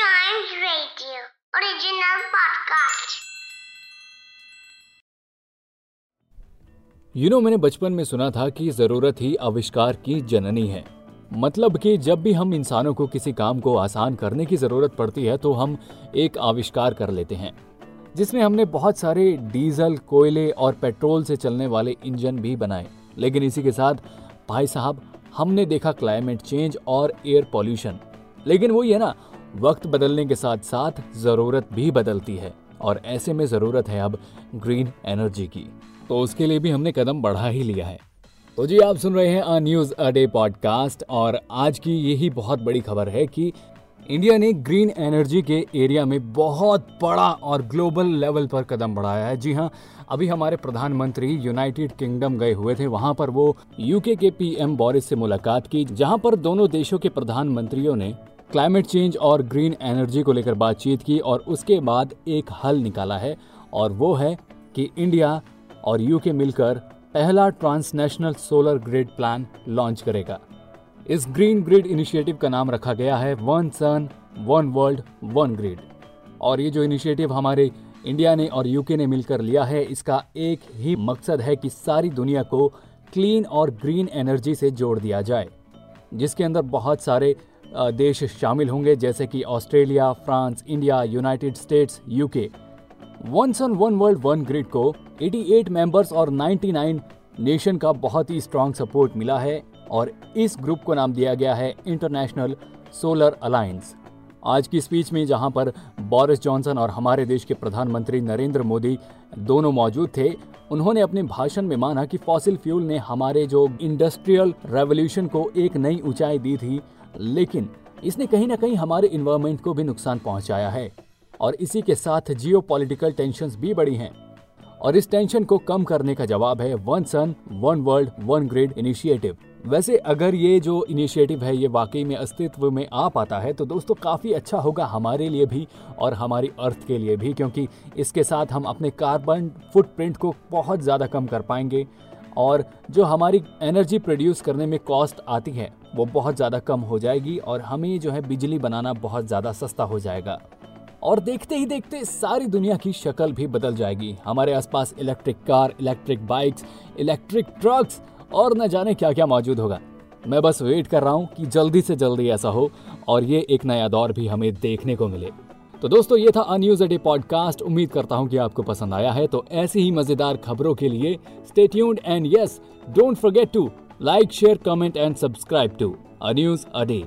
Giant Radio, original podcast. You know मैंने बचपन में सुना था कि ज़रूरत ही आविष्कार की जननी है। मतलब कि जब भी हम इंसानों को किसी काम को आसान करने की ज़रूरत पड़ती है तो हम एक आविष्कार कर लेते हैं। जिसमें हमने बहुत सारे डीजल, कोयले और पेट्रोल से चलने वाले इंजन भी बनाए। लेकिन इसी के साथ, भाई साहब, हमने देखा क्लाइमेट चेंज और एयर पॉल्यूशन। लेकिन वही है ना वक्त बदलने के साथ साथ ज़रूरत भी बदलती है और ऐसे में ज़रूरत है अब ग्रीन एनर्जी की। तो उसके लिए भी हमने कदम बढ़ा ही लिया है। तो जी, आप सुन रहे हैं a news a day podcast और आज की यही बहुत बड़ी खबर है कि इंडिया ने ग्रीन एनर्जी के एरिया में बहुत बड़ा और ग्लोबल लेवल पर कदम बढ़ाया है। जी हाँ अभी हमारे प्रधानमंत्री यूनाइटेड किंगडम गए हुए थे। वहाँ पर वो यूके के पीएम बोरिस से मुलाकात की, जहाँ पर दोनों देशों के प्रधानमंत्रियों ने क्लाइमेट चेंज और ग्रीन एनर्जी को लेकर बातचीत की और उसके बाद एक हल निकाला है और वो है कि इंडिया और यूके मिलकर पहला transnational solar grid plan launch करेगा। इस ग्रीन ग्रिड इनिशिएटिव का नाम रखा गया है one sun, one world, one grid. और ये जो इनिशिएटिव हमारे इंडिया ने और यूके ने मिलकर लिया है, इसका एक ही मकसद है कि सारी दुनिया को क्लीन और ग्रीन एनर्जी से जोड़ दिया जाए, जिसके अंदर बहुत सारे देश शामिल होंगे, जैसे कि Australia, France, India, United States UK once sun one world one grid को 88 मेंबर्स और 99 नेशन का बहुत ही स्ट्रांग सपोर्ट मिला है और इस ग्रुप को नाम दिया गया है इंटरनेशनल सोलर अलायंस आज की स्पीच में जहाँ पर बोरिस जॉनसन और हमारे देश के प्रधानमंत्री नरेंद्र मोदी दोनों मौजूद थे, उन्होंने अपने भाषण में माना कि फॉसिल फ्यूल ने हमारे जो इंडस्ट्रियल रेवोल्यूशन को एक नई ऊंचाई दी थी लेकिन इसने कहीं ना कहीं हमारे इन्वायरमेंट को भी नुकसान पहुँचाया है। और इसी के साथ जियो पॉलिटिकल टेंशन भी बढ़ी हैं। और इस टेंशन को कम करने का जवाब है one sun one world one grid initiative वैसे अगर ये जो इनिशिएटिव है, ये वाकई में अस्तित्व में आ पाता है तो दोस्तों काफ़ी अच्छा होगा हमारे लिए भी और हमारी अर्थ के लिए भी, क्योंकि इसके साथ हम अपने कार्बन फुटप्रिंट को बहुत ज़्यादा कम कर पाएँगे। और जो हमारी एनर्जी प्रोड्यूस करने में कॉस्ट आती है, वो बहुत ज़्यादा कम हो जाएगी और हमें जो है बिजली बनाना बहुत ज़्यादा सस्ता हो जाएगा। और देखते ही देखते सारी दुनिया की शक्ल भी बदल जाएगी। हमारे आसपास electric car electric bikes electric trucks और न जाने क्या क्या मौजूद होगा। मैं बस वेट कर रहा हूँ कि जल्दी से जल्दी ऐसा हो और ये एक नया दौर भी हमें देखने को मिले। तो दोस्तों, ये था अन्यूज अडे पॉडकास्ट उम्मीद करता हूँ कि आपको पसंद आया है। तो ऐसी ही मज़ेदार खबरों के लिए stay tuned and yes don't forget to like share comment and subscribe to a news a day